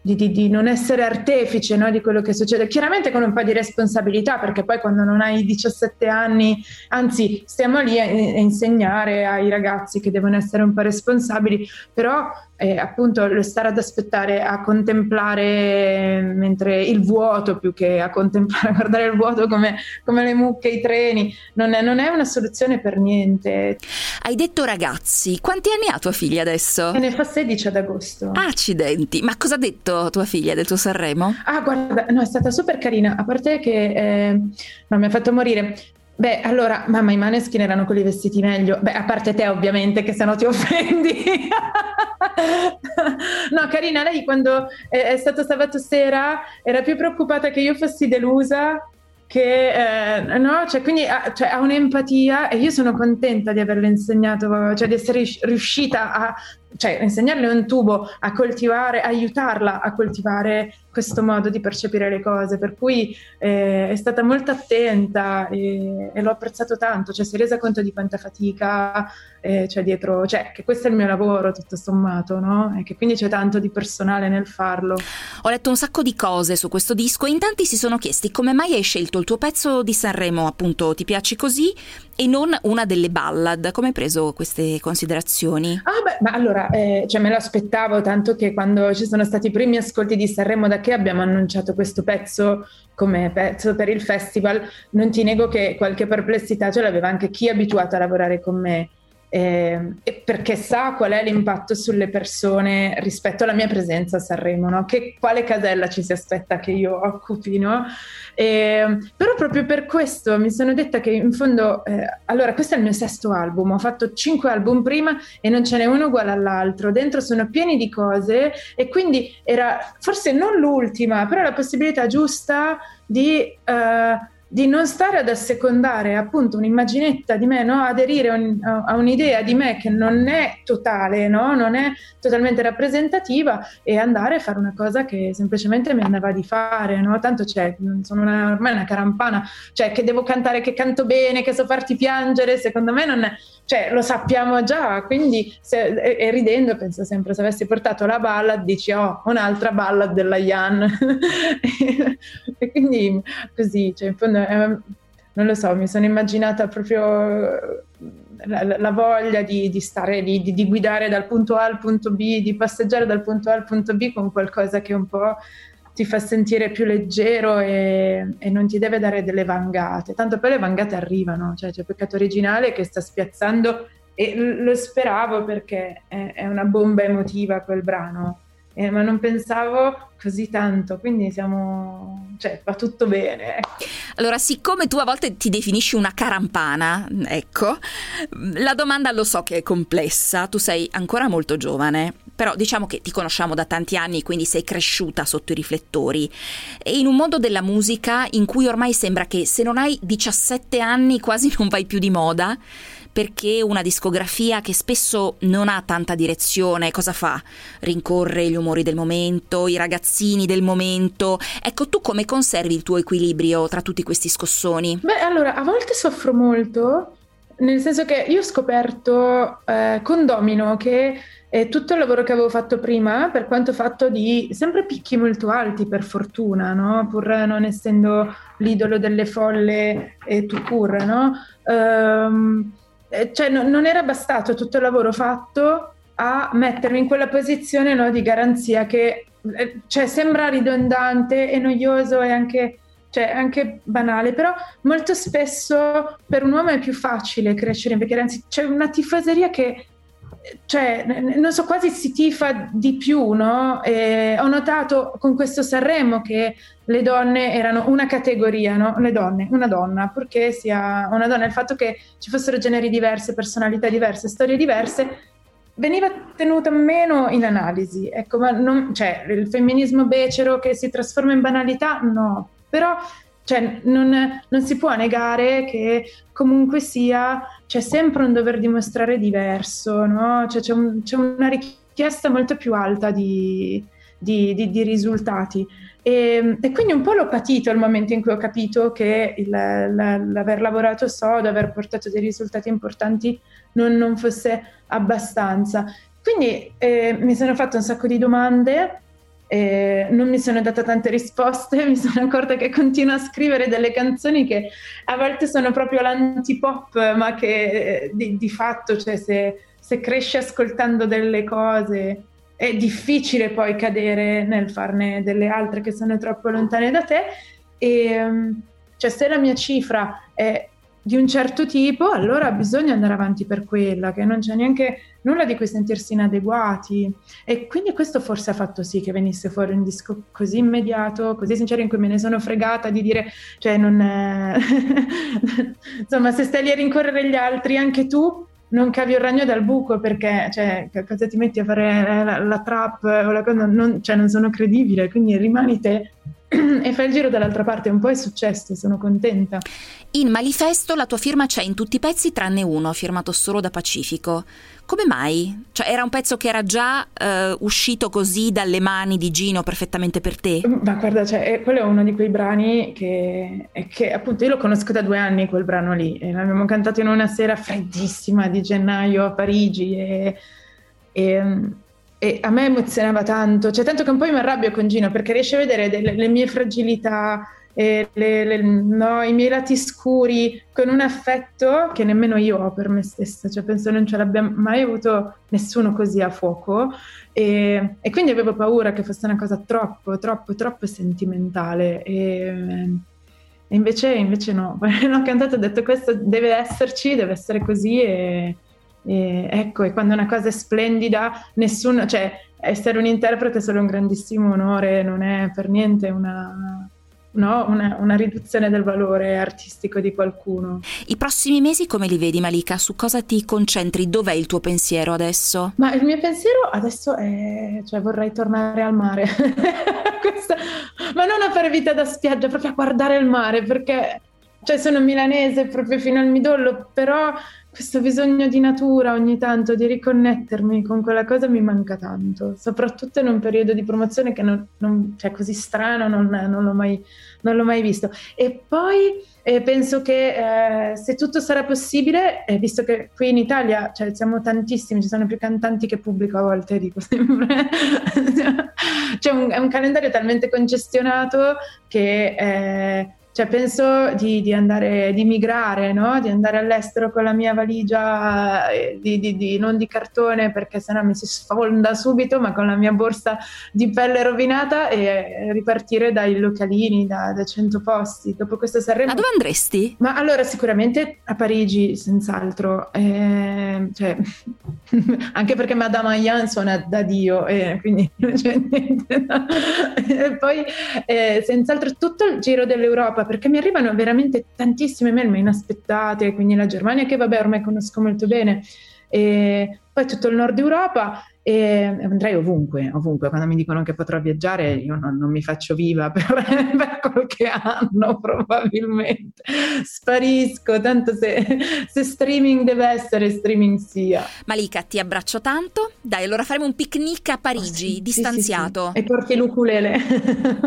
di, di, di non essere artefice no, di quello che succede, chiaramente con un po' di responsabilità, perché poi quando non hai 17 anni, anzi stiamo lì a, a insegnare ai ragazzi che devono essere un po' responsabili, però eh, appunto lo stare ad aspettare, a contemplare mentre il vuoto più che a contemplare, a guardare il vuoto come, come le mucche, i treni, non è, non è, una soluzione per niente. Hai detto ragazzi, quanti anni ha tua figlia adesso? E ne fa 16 ad agosto. Accidenti, ma cosa ha detto tua figlia del tuo Sanremo? Ah guarda, no, è stata super carina, a parte che eh, no, mi ha fatto morire. Beh, allora, mamma, i maneskin erano quelli vestiti meglio. Beh, a parte te, ovviamente, che se no ti offendi. no, carina, lei quando è, è stato sabato sera era più preoccupata che io fossi delusa che eh, no, cioè, quindi ha, cioè, ha, un'empatia e io sono contenta di averle insegnato, cioè di essere riuscita a cioè, insegnarle un tubo a coltivare, aiutarla a coltivare questo modo di percepire le cose, per cui eh, è stata molto attenta e, e, l'ho apprezzato tanto, cioè si è resa conto di quanta fatica eh, c'è dietro, cioè che questo è il mio lavoro tutto sommato, no? E che quindi c'è tanto di personale nel farlo. Ho letto un sacco di cose su questo disco e in tanti si sono chiesti come mai hai scelto il tuo pezzo di Sanremo, appunto Ti piaci così, e non una delle ballad. Come hai preso queste considerazioni? Ah beh, ma allora, eh, cioè me lo aspettavo tanto che quando ci sono stati i primi ascolti di Sanremo da che abbiamo annunciato questo pezzo come pezzo per il festival, non ti nego che qualche perplessità ce l'aveva anche chi è abituato a lavorare con me eh, perché sa qual è l'impatto sulle persone rispetto alla mia presenza a Sanremo, no? che, quale casella ci si aspetta che io occupi. No? Eh, però proprio per questo mi sono detta che in fondo, eh, allora questo è il mio sesto album, ho fatto cinque album prima e non ce n'è uno uguale all'altro, dentro sono pieni di cose e quindi era forse non l'ultima, però la possibilità giusta di... Uh, di non stare ad assecondare appunto un'immaginetta di me, no? aderire un, a un'idea di me che non è totale, no? non è totalmente rappresentativa e andare a fare una cosa che semplicemente mi andava di fare, no? tanto c'è, sono una, ormai una carampana, cioè che devo cantare, che canto bene, che so farti piangere, secondo me non è, cioè lo sappiamo già, quindi se, e, e, ridendo penso sempre se avessi portato la ballad dici oh un'altra ballad della Jan e quindi così, cioè in fondo eh, non lo so, mi sono immaginata proprio la, la voglia di, di stare lì, di, di, guidare dal punto A al punto B, di passeggiare dal punto A al punto B con qualcosa che un po' ti fa sentire più leggero e, e non ti deve dare delle vangate. Tanto poi le vangate arrivano, cioè c'è Peccato Originale che sta spiazzando e lo speravo perché è, è una bomba emotiva quel brano eh, ma non pensavo così tanto, quindi siamo, cioè va tutto bene. Ecco. Allora, siccome tu a volte ti definisci una carampana, ecco, la domanda lo so che è complessa, tu sei ancora molto giovane, però diciamo che ti conosciamo da tanti anni, quindi sei cresciuta sotto i riflettori. E in un mondo della musica in cui ormai sembra che se non hai 17 anni quasi non vai più di moda, perché una discografia che spesso non ha tanta direzione, cosa fa? Rincorre gli umori del momento, i ragazzini del momento. Ecco, tu come conservi il tuo equilibrio tra tutti questi scossoni? Beh, allora, a volte soffro molto, nel senso che io ho scoperto eh, con Domino che eh, tutto il lavoro che avevo fatto prima, per quanto fatto di sempre picchi molto alti, per fortuna, no? pur non essendo l'idolo delle folle e tu pur, no? Um, cioè no, non era bastato tutto il lavoro fatto a mettermi in quella posizione no, di garanzia che eh, cioè, sembra ridondante e noioso e anche, cioè, anche, banale, però molto spesso per un uomo è più facile crescere perché anzi c'è una tifoseria che cioè, non so, quasi si tifa di più, no? E ho notato con questo Sanremo che le donne erano una categoria, no? Le donne, una donna, purché sia una donna, il fatto che ci fossero generi diversi, personalità diverse, storie diverse, veniva tenuta meno in analisi. Ecco, ma non, cioè, il femminismo becero che si trasforma in banalità, no. Però cioè, non, non, si può negare che comunque sia c'è sempre un dover dimostrare diverso, no? cioè, c'è, un, c'è, una richiesta molto più alta di, di, di, di risultati. E, e, quindi un po' l'ho patito il momento in cui ho capito che il, la, l'aver lavorato sodo, aver portato dei risultati importanti non, non fosse abbastanza. Quindi eh, mi sono fatto un sacco di domande, eh, non mi sono data tante risposte, mi sono accorta che continuo a scrivere delle canzoni che a volte sono proprio l'antipop, ma che eh, di, di, fatto, cioè se, se cresci ascoltando delle cose è difficile poi cadere nel farne delle altre che sono troppo lontane da te. E, cioè, se la mia cifra è di un certo tipo, allora bisogna andare avanti per quella, che non c'è neanche nulla di cui sentirsi inadeguati. E quindi questo forse ha fatto sì che venisse fuori un disco così immediato, così sincero, in cui me ne sono fregata di dire, cioè non è... insomma, se stai lì a rincorrere gli altri, anche tu non cavi un ragno dal buco perché cioè, cosa ti metti a fare la, la trap o la cosa, non, cioè, non sono credibile, quindi rimani te e fai il giro dall'altra parte, un po' è successo, sono contenta. In manifesto la tua firma c'è in tutti i pezzi tranne uno, firmato solo da Pacifico. Come mai? Cioè era un pezzo che era già uh, uscito così dalle mani di Gino perfettamente per te? Ma guarda, cioè, quello è uno di quei brani che, che, appunto io lo conosco da due anni quel brano lì, e l'abbiamo cantato in una sera freddissima di gennaio a Parigi e, e e a me emozionava tanto, cioè tanto che un po' mi arrabbio con Gino perché riesce a vedere delle, le mie fragilità, le, le, no, i miei lati scuri con un affetto che nemmeno io ho per me stessa, cioè penso non ce l'abbia mai avuto nessuno così a fuoco. E, e quindi avevo paura che fosse una cosa troppo, troppo, troppo sentimentale. E, e invece, invece no, l'ho cantato ho detto questo deve esserci, deve essere così e e, ecco, e quando una cosa è splendida, nessuno, cioè essere un interprete è solo un grandissimo onore, non è per niente una, no? una, una, riduzione del valore artistico di qualcuno. I prossimi mesi come li vedi Malika? Su cosa ti concentri? Dov'è il tuo pensiero adesso? Ma il mio pensiero adesso è, cioè vorrei tornare al mare, Questa... ma non a fare vita da spiaggia, proprio a guardare il mare, perché cioè sono milanese proprio fino al midollo, però questo bisogno di natura ogni tanto, di riconnettermi con quella cosa mi manca tanto, soprattutto in un periodo di promozione che non, non cioè così strano non, non, l'ho mai, non, l'ho mai, visto. E poi eh, penso che eh, se tutto sarà possibile, eh, visto che qui in Italia cioè, siamo tantissimi, ci sono più cantanti che pubblico a volte, dico sempre, cioè un, è un calendario talmente congestionato che eh, cioè, penso di, di, andare, di migrare, no? di andare all'estero con la mia valigia eh, di, di, non di cartone perché sennò mi si sfonda subito, ma con la mia borsa di pelle rovinata e ripartire dai localini, da, da 100 posti. Dopo questo Sanremo... Ma dove andresti? Ma allora sicuramente a Parigi, senz'altro. Eh, cioè, anche perché Madame Ayan suona da Dio e quindi non c'è niente. e poi eh, senz'altro tutto il giro dell'Europa perché mi arrivano veramente tantissime mail, ma inaspettate, quindi la Germania che vabbè ormai conosco molto bene, e poi tutto il nord Europa e andrei ovunque, ovunque. Quando mi dicono che potrò viaggiare, io non, non mi faccio viva per, per, qualche anno, probabilmente. Sparisco, tanto se, se, streaming deve essere, streaming sia. Malika, ti abbraccio tanto. Dai, allora faremo un picnic a Parigi, oh, sì, distanziato. Sì, sì, e porti l'ukulele.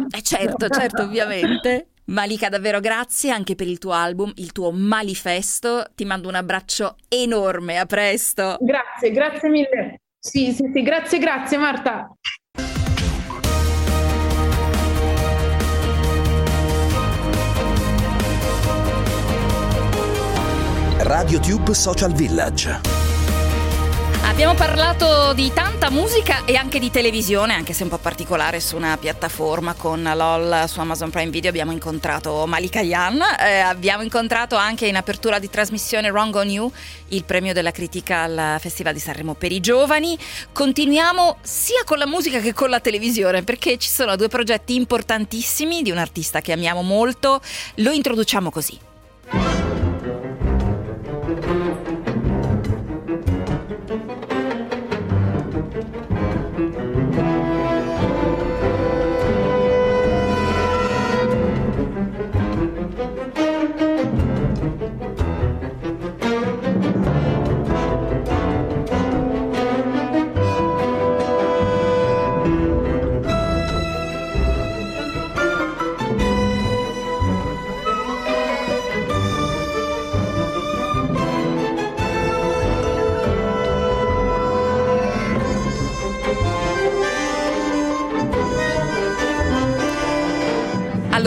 Eh certo, certo, ovviamente. Malika, davvero grazie anche per il tuo album, il tuo manifesto. Ti mando un abbraccio enorme, a presto. Grazie, grazie mille. Sì, sì, sì, grazie, grazie Marta. RadioTube Social Village. Abbiamo parlato di tanta musica e anche di televisione, anche se un po' particolare su una piattaforma con LOL su Amazon Prime Video abbiamo incontrato Malika Yan, eh, abbiamo incontrato anche in apertura di trasmissione Wrong on You, il premio della critica al Festival di Sanremo per i giovani. Continuiamo sia con la musica che con la televisione perché ci sono due progetti importantissimi di un artista che amiamo molto, lo introduciamo così.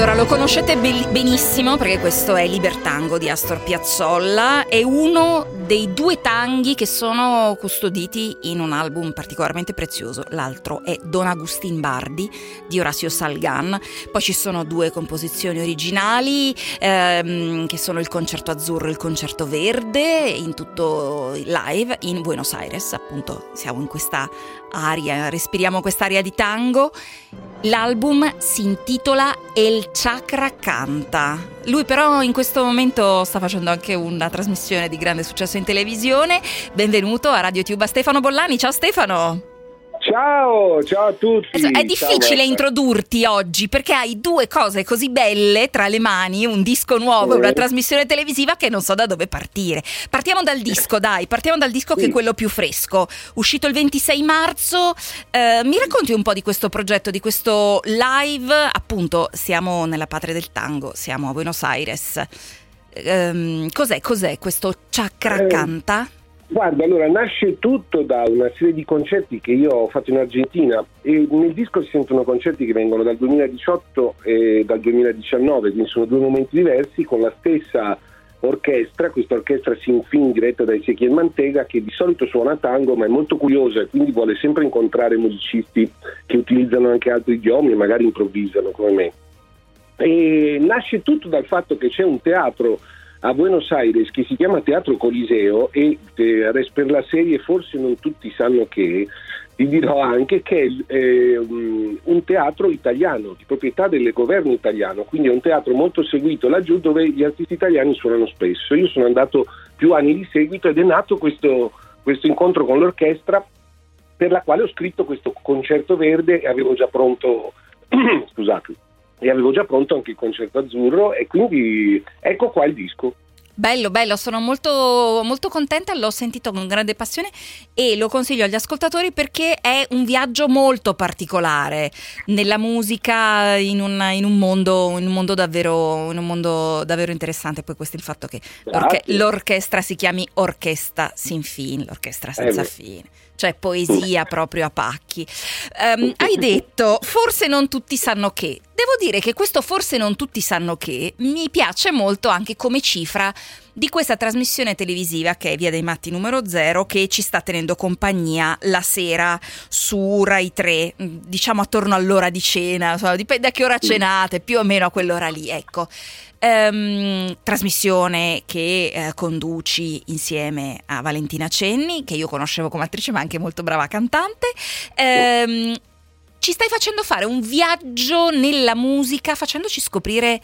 Allora, lo conoscete be- benissimo perché questo è Libertango di Astor Piazzolla, è uno dei due tanghi che sono custoditi in un album particolarmente prezioso, l'altro è Don Agustin Bardi di Orazio Salgan, poi ci sono due composizioni originali ehm, che sono il concerto azzurro e il concerto verde, in tutto live in Buenos Aires, appunto siamo in questa aria, respiriamo quest'aria di tango. L'album si intitola El Chakra Canta. Lui però in questo momento sta facendo anche una trasmissione di grande successo in televisione. Benvenuto a Radio Tube a Stefano Bollani. Ciao Stefano! Ciao, ciao a tutti. È difficile ciao, introdurti oggi perché hai due cose così belle tra le mani, un disco nuovo e una trasmissione televisiva che non so da dove partire. Partiamo dal disco, dai, partiamo dal disco che è quello più fresco, uscito il 26 marzo. Eh, mi racconti un po' di questo progetto, di questo live? Appunto, siamo nella patria del tango, siamo a Buenos Aires. Eh, cos'è, cos'è questo Chakra Eh, Canta? Guarda, allora nasce tutto da una serie di concerti che io ho fatto in Argentina e nel disco si sentono concerti che vengono dal 2018 e dal 2019, quindi sono due momenti diversi con la stessa orchestra, questa orchestra Sinfin diretta da Ezequiel Mantega che di solito suona tango ma è molto curiosa e quindi vuole sempre incontrare musicisti che utilizzano anche altri idiomi e magari improvvisano come me. E nasce tutto dal fatto che c'è un teatro a Buenos Aires che si chiama Teatro Coliseo e eh, per la serie forse non tutti sanno che ti dirò anche che è eh, un teatro italiano, di proprietà del governo italiano, quindi è un teatro molto seguito laggiù dove gli artisti italiani suonano spesso. Io sono andato più anni di seguito ed è nato questo, questo incontro con l'orchestra per la quale ho scritto questo concerto verde e avevo già pronto, scusate, e avevo già pronto anche il concerto azzurro e quindi ecco qua il disco. Bello, bello, sono molto, molto contenta, l'ho sentito con grande passione e lo consiglio agli ascoltatori perché è un viaggio molto particolare nella musica in un, in un mondo, in un mondo davvero, in un mondo davvero interessante. Poi questo è il fatto che l'orche- l'orchestra si chiami Orchestra Sin Fin, l'orchestra senza beh. fine. Cioè poesia proprio a pacchi. Ehm, hai detto, forse non tutti sanno che. Devo dire che questo forse non tutti sanno che mi piace molto anche come cifra di questa trasmissione televisiva che è Via dei Matti numero 0 che ci sta tenendo compagnia la sera su Rai 3, mm, diciamo attorno all'ora di cena, dipende a che ora cenate, più o meno a quell'ora lì, ecco. Ehm, trasmissione che eh, conduci insieme a Valentina Cenni, che io conoscevo come attrice ma anche molto brava cantante. Ehm, ci stai facendo fare un viaggio nella musica, facendoci scoprire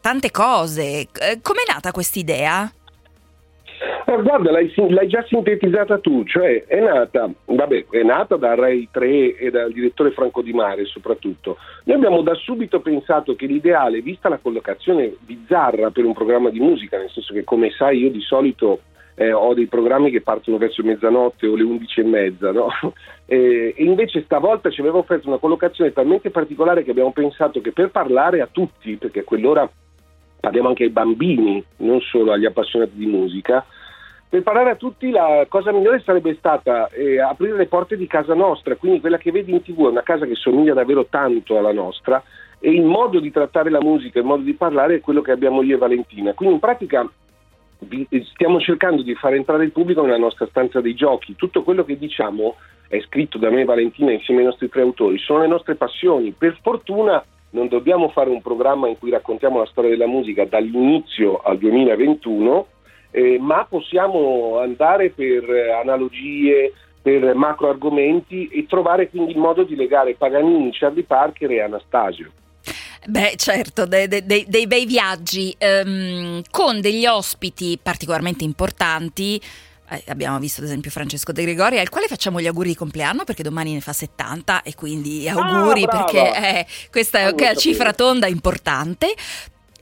tante cose. Eh, Com'è nata quest'idea? Eh, guarda, l'hai, l'hai già sintetizzata tu, cioè è nata, vabbè, è nata da Rai 3 e dal direttore Franco Di Mare soprattutto. Noi abbiamo da subito pensato che l'ideale, vista la collocazione bizzarra per un programma di musica, nel senso che come sai io di solito eh, ho dei programmi che partono verso mezzanotte o le undici e mezza, no? Eh, e invece stavolta ci aveva offerto una collocazione talmente particolare che abbiamo pensato che per parlare a tutti, perché a quell'ora parliamo anche ai bambini, non solo agli appassionati di musica, per parlare a tutti la cosa migliore sarebbe stata eh, aprire le porte di casa nostra, quindi quella che vedi in tv è una casa che somiglia davvero tanto alla nostra e il modo di trattare la musica, il modo di parlare è quello che abbiamo io e Valentina. Quindi in pratica vi- stiamo cercando di far entrare il pubblico nella nostra stanza dei giochi. Tutto quello che diciamo è scritto da me e Valentina insieme ai nostri tre autori, sono le nostre passioni. Per fortuna non dobbiamo fare un programma in cui raccontiamo la storia della musica dall'inizio al 2021, eh, ma possiamo andare per eh, analogie, per macro argomenti e trovare quindi il modo di legare Paganini, Charlie Parker e Anastasio. Beh, certo, de- de- de- dei bei viaggi ehm, con degli ospiti particolarmente importanti. Eh, abbiamo visto ad esempio Francesco De Gregori, al quale facciamo gli auguri di compleanno perché domani ne fa 70 e quindi auguri Ah, perché eh, questa è Ah, non una cifra tonda importante.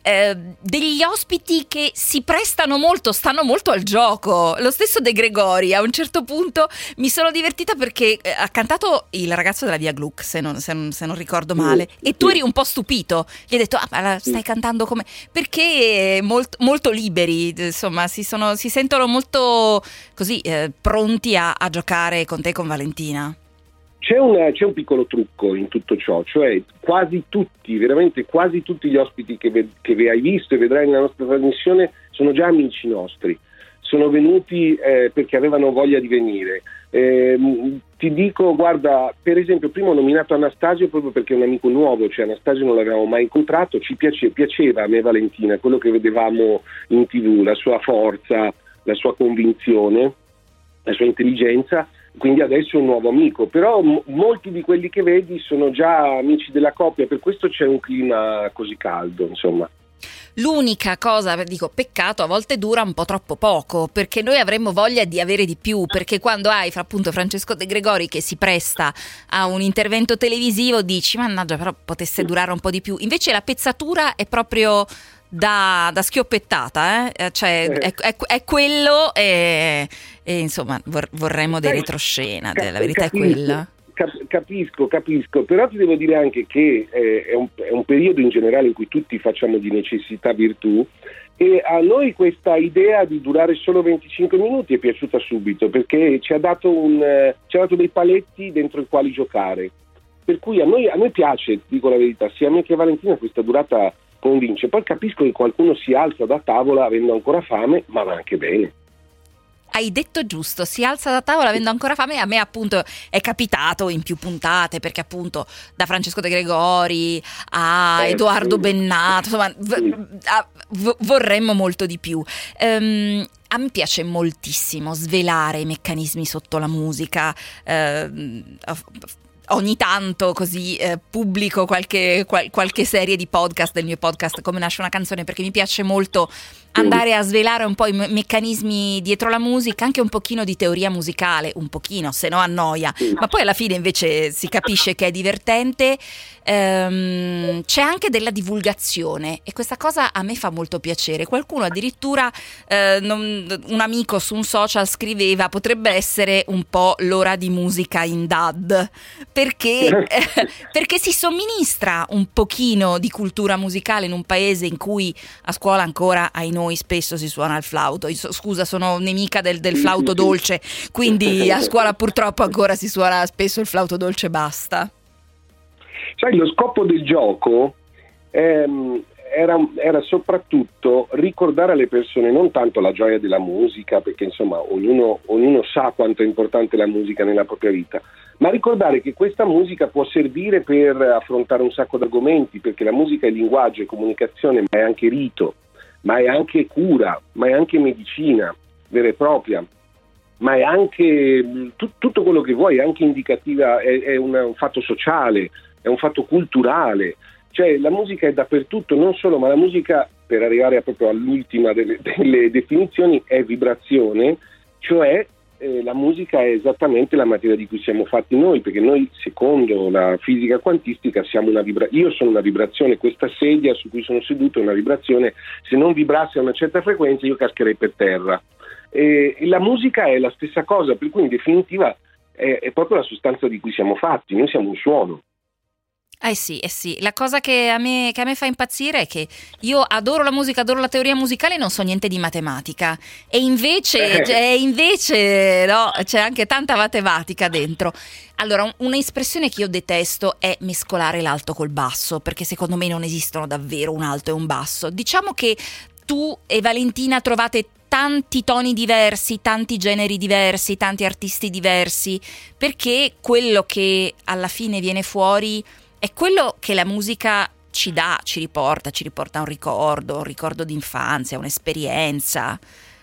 Eh, degli ospiti che si prestano molto, stanno molto al gioco. Lo stesso De Gregori, a un certo punto mi sono divertita perché eh, ha cantato il ragazzo della Via Gluck, se non, se non- se non ricordo male, e tu eri un po' stupito. Gli hai detto, ah, ma la stai cantando come... Perché molt- molto liberi, insomma, si, sono- si sentono molto così eh, pronti a, a giocare con te e con Valentina. C'è, una, c'è, un piccolo trucco in tutto ciò, cioè quasi tutti, veramente quasi tutti gli ospiti che, ve, che hai visto e vedrai nella nostra trasmissione sono già amici nostri, sono venuti eh, perché avevano voglia di venire. Eh, ti dico, guarda, per esempio, prima ho nominato Anastasio proprio perché è un amico nuovo, cioè Anastasio non l'avevamo mai incontrato, ci piace, piaceva a me Valentina, quello che vedevamo in tv, la sua forza, la sua convinzione, la sua intelligenza quindi adesso è un nuovo amico, però m- molti di quelli che vedi sono già amici della coppia, per questo c'è un clima così caldo, insomma. L'unica cosa, dico, peccato, a volte dura un po' troppo poco, perché noi avremmo voglia di avere di più, perché quando hai appunto Francesco De Gregori che si presta a un intervento televisivo dici, mannaggia, però potesse durare un po' di più. Invece la pezzatura è proprio da, da schioppettata, eh? cioè, eh. È, è, è, quello e, e insomma vor, vorremmo dei retroscena, la verità capisco, è quella. Capisco, capisco, però ti devo dire anche che eh, è, un, è un periodo in generale in cui tutti facciamo di necessità virtù e a noi questa idea di durare solo 25 minuti è piaciuta subito perché ci ha dato, un, eh, ci ha dato dei paletti dentro i quali giocare. Per cui a noi, a noi piace, dico la verità, sia a me che a Valentina questa durata convince. Poi capisco che qualcuno si alza da tavola avendo ancora fame, ma va anche bene. Hai detto giusto, si alza da tavola avendo ancora fame. A me, appunto, è capitato in più puntate perché, appunto, da Francesco De Gregori a eh, Edoardo sì. Bennato, insomma, v- v- vorremmo molto di più. Um, a me piace moltissimo svelare i meccanismi sotto la musica. Uh, ogni tanto così eh, pubblico qualche, qual- qualche serie di podcast del mio podcast Come nasce una canzone perché mi piace molto andare a svelare un po' i me- meccanismi dietro la musica, anche un pochino di teoria musicale, un pochino, se no annoia, ma poi alla fine invece si capisce che è divertente. Ehm, c'è anche della divulgazione e questa cosa a me fa molto piacere. Qualcuno addirittura, eh, non, un amico su un social scriveva, potrebbe essere un po' l'ora di musica in DAD, perché, eh, perché si somministra un pochino di cultura musicale in un paese in cui a scuola ancora ai noi spesso si suona il flauto. Scusa, sono nemica del, del flauto dolce, quindi a scuola purtroppo ancora si suona spesso il flauto dolce e basta. Sai, lo scopo del gioco ehm, era, era, soprattutto ricordare alle persone non tanto la gioia della musica, perché insomma ognuno, ognuno sa quanto è importante la musica nella propria vita, ma ricordare che questa musica può servire per affrontare un sacco di argomenti, perché la musica è linguaggio, è comunicazione, ma è anche rito ma è anche cura, ma è anche medicina vera e propria, ma è anche tu, tutto quello che vuoi, è anche indicativa, è, è un, un, fatto sociale, è un fatto culturale. Cioè la musica è dappertutto, non solo, ma la musica, per arrivare proprio all'ultima delle, delle definizioni, è vibrazione, cioè eh, la musica è esattamente la materia di cui siamo fatti noi, perché noi, secondo la fisica quantistica, siamo una vibrazione. Io sono una vibrazione, questa sedia su cui sono seduto è una vibrazione, se non vibrasse a una certa frequenza io cascherei per terra. E, la musica è la stessa cosa, per cui in definitiva è, è proprio la sostanza di cui siamo fatti, noi siamo un suono. Eh sì, eh sì, la cosa che a, me, che a, me, fa impazzire è che io adoro la musica, adoro la teoria musicale e non so niente di matematica. E invece, eh. cioè, invece no, c'è anche tanta matematica dentro. Allora, un'espressione che io detesto è mescolare l'alto col basso, perché secondo me non esistono davvero un alto e un basso. Diciamo che tu e Valentina trovate tanti toni diversi, tanti generi diversi, tanti artisti diversi, perché quello che alla fine viene fuori è quello che la musica ci dà, ci riporta, ci riporta un ricordo, un ricordo d'infanzia, un'esperienza.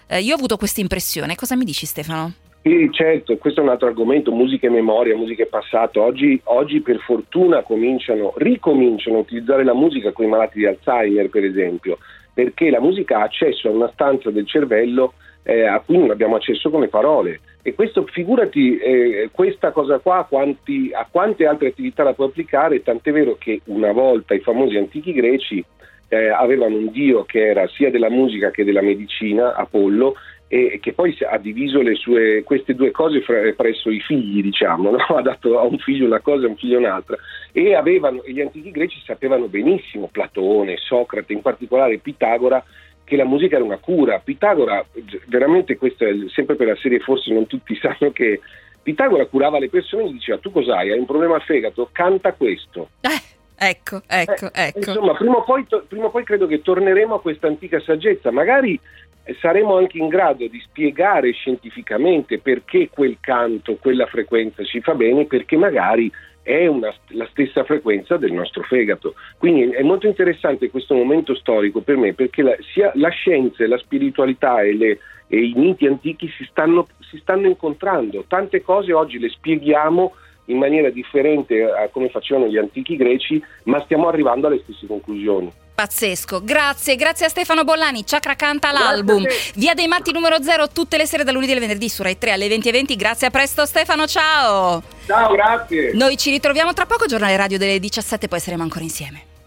Eh, io ho avuto questa impressione, cosa mi dici Stefano? Sì, certo, questo è un altro argomento, musica e memoria, musica e passato. Oggi, oggi, per fortuna cominciano, ricominciano a utilizzare la musica con i malati di Alzheimer, per esempio, perché la musica ha accesso a una stanza del cervello eh, a cui non abbiamo accesso con le parole. E questo, figurati, eh, questa cosa qua quanti, a quante altre attività la può applicare, tant'è vero che una volta i famosi antichi greci eh, avevano un dio che era sia della musica che della medicina, Apollo, e che poi ha diviso sue, queste due cose fra, presso i figli, diciamo, no? ha dato a un figlio una cosa e a un figlio un'altra. E avevano, gli antichi greci sapevano benissimo, Platone, Socrate, in particolare Pitagora, che la musica era una cura. Pitagora, veramente questo è sempre per la serie, forse non tutti sanno che Pitagora curava le persone e gli diceva tu cos'hai? Hai un problema al fegato? Canta questo. Ecco, ecco, Eh, ecco. Insomma, prima o, poi, to- prima o poi credo che torneremo a questa antica saggezza. Magari eh, saremo anche in grado di spiegare scientificamente perché quel canto, quella frequenza ci fa bene, perché magari è una- la stessa frequenza del nostro fegato. Quindi è molto interessante questo momento storico per me, perché la, sia la scienza e la spiritualità e, le- e i miti antichi si stanno, si stanno incontrando. Tante cose oggi le spieghiamo in maniera differente a come facevano gli antichi greci, ma stiamo arrivando alle stesse conclusioni. Pazzesco, grazie, grazie a Stefano Bollani, Chakra canta l'album. Via dei Matti numero 0 tutte le sere da lunedì al venerdì su Rai 3 alle 20.20. Grazie a presto Stefano, ciao! Ciao, grazie! Noi ci ritroviamo tra poco, giornale radio delle 17, poi saremo ancora insieme.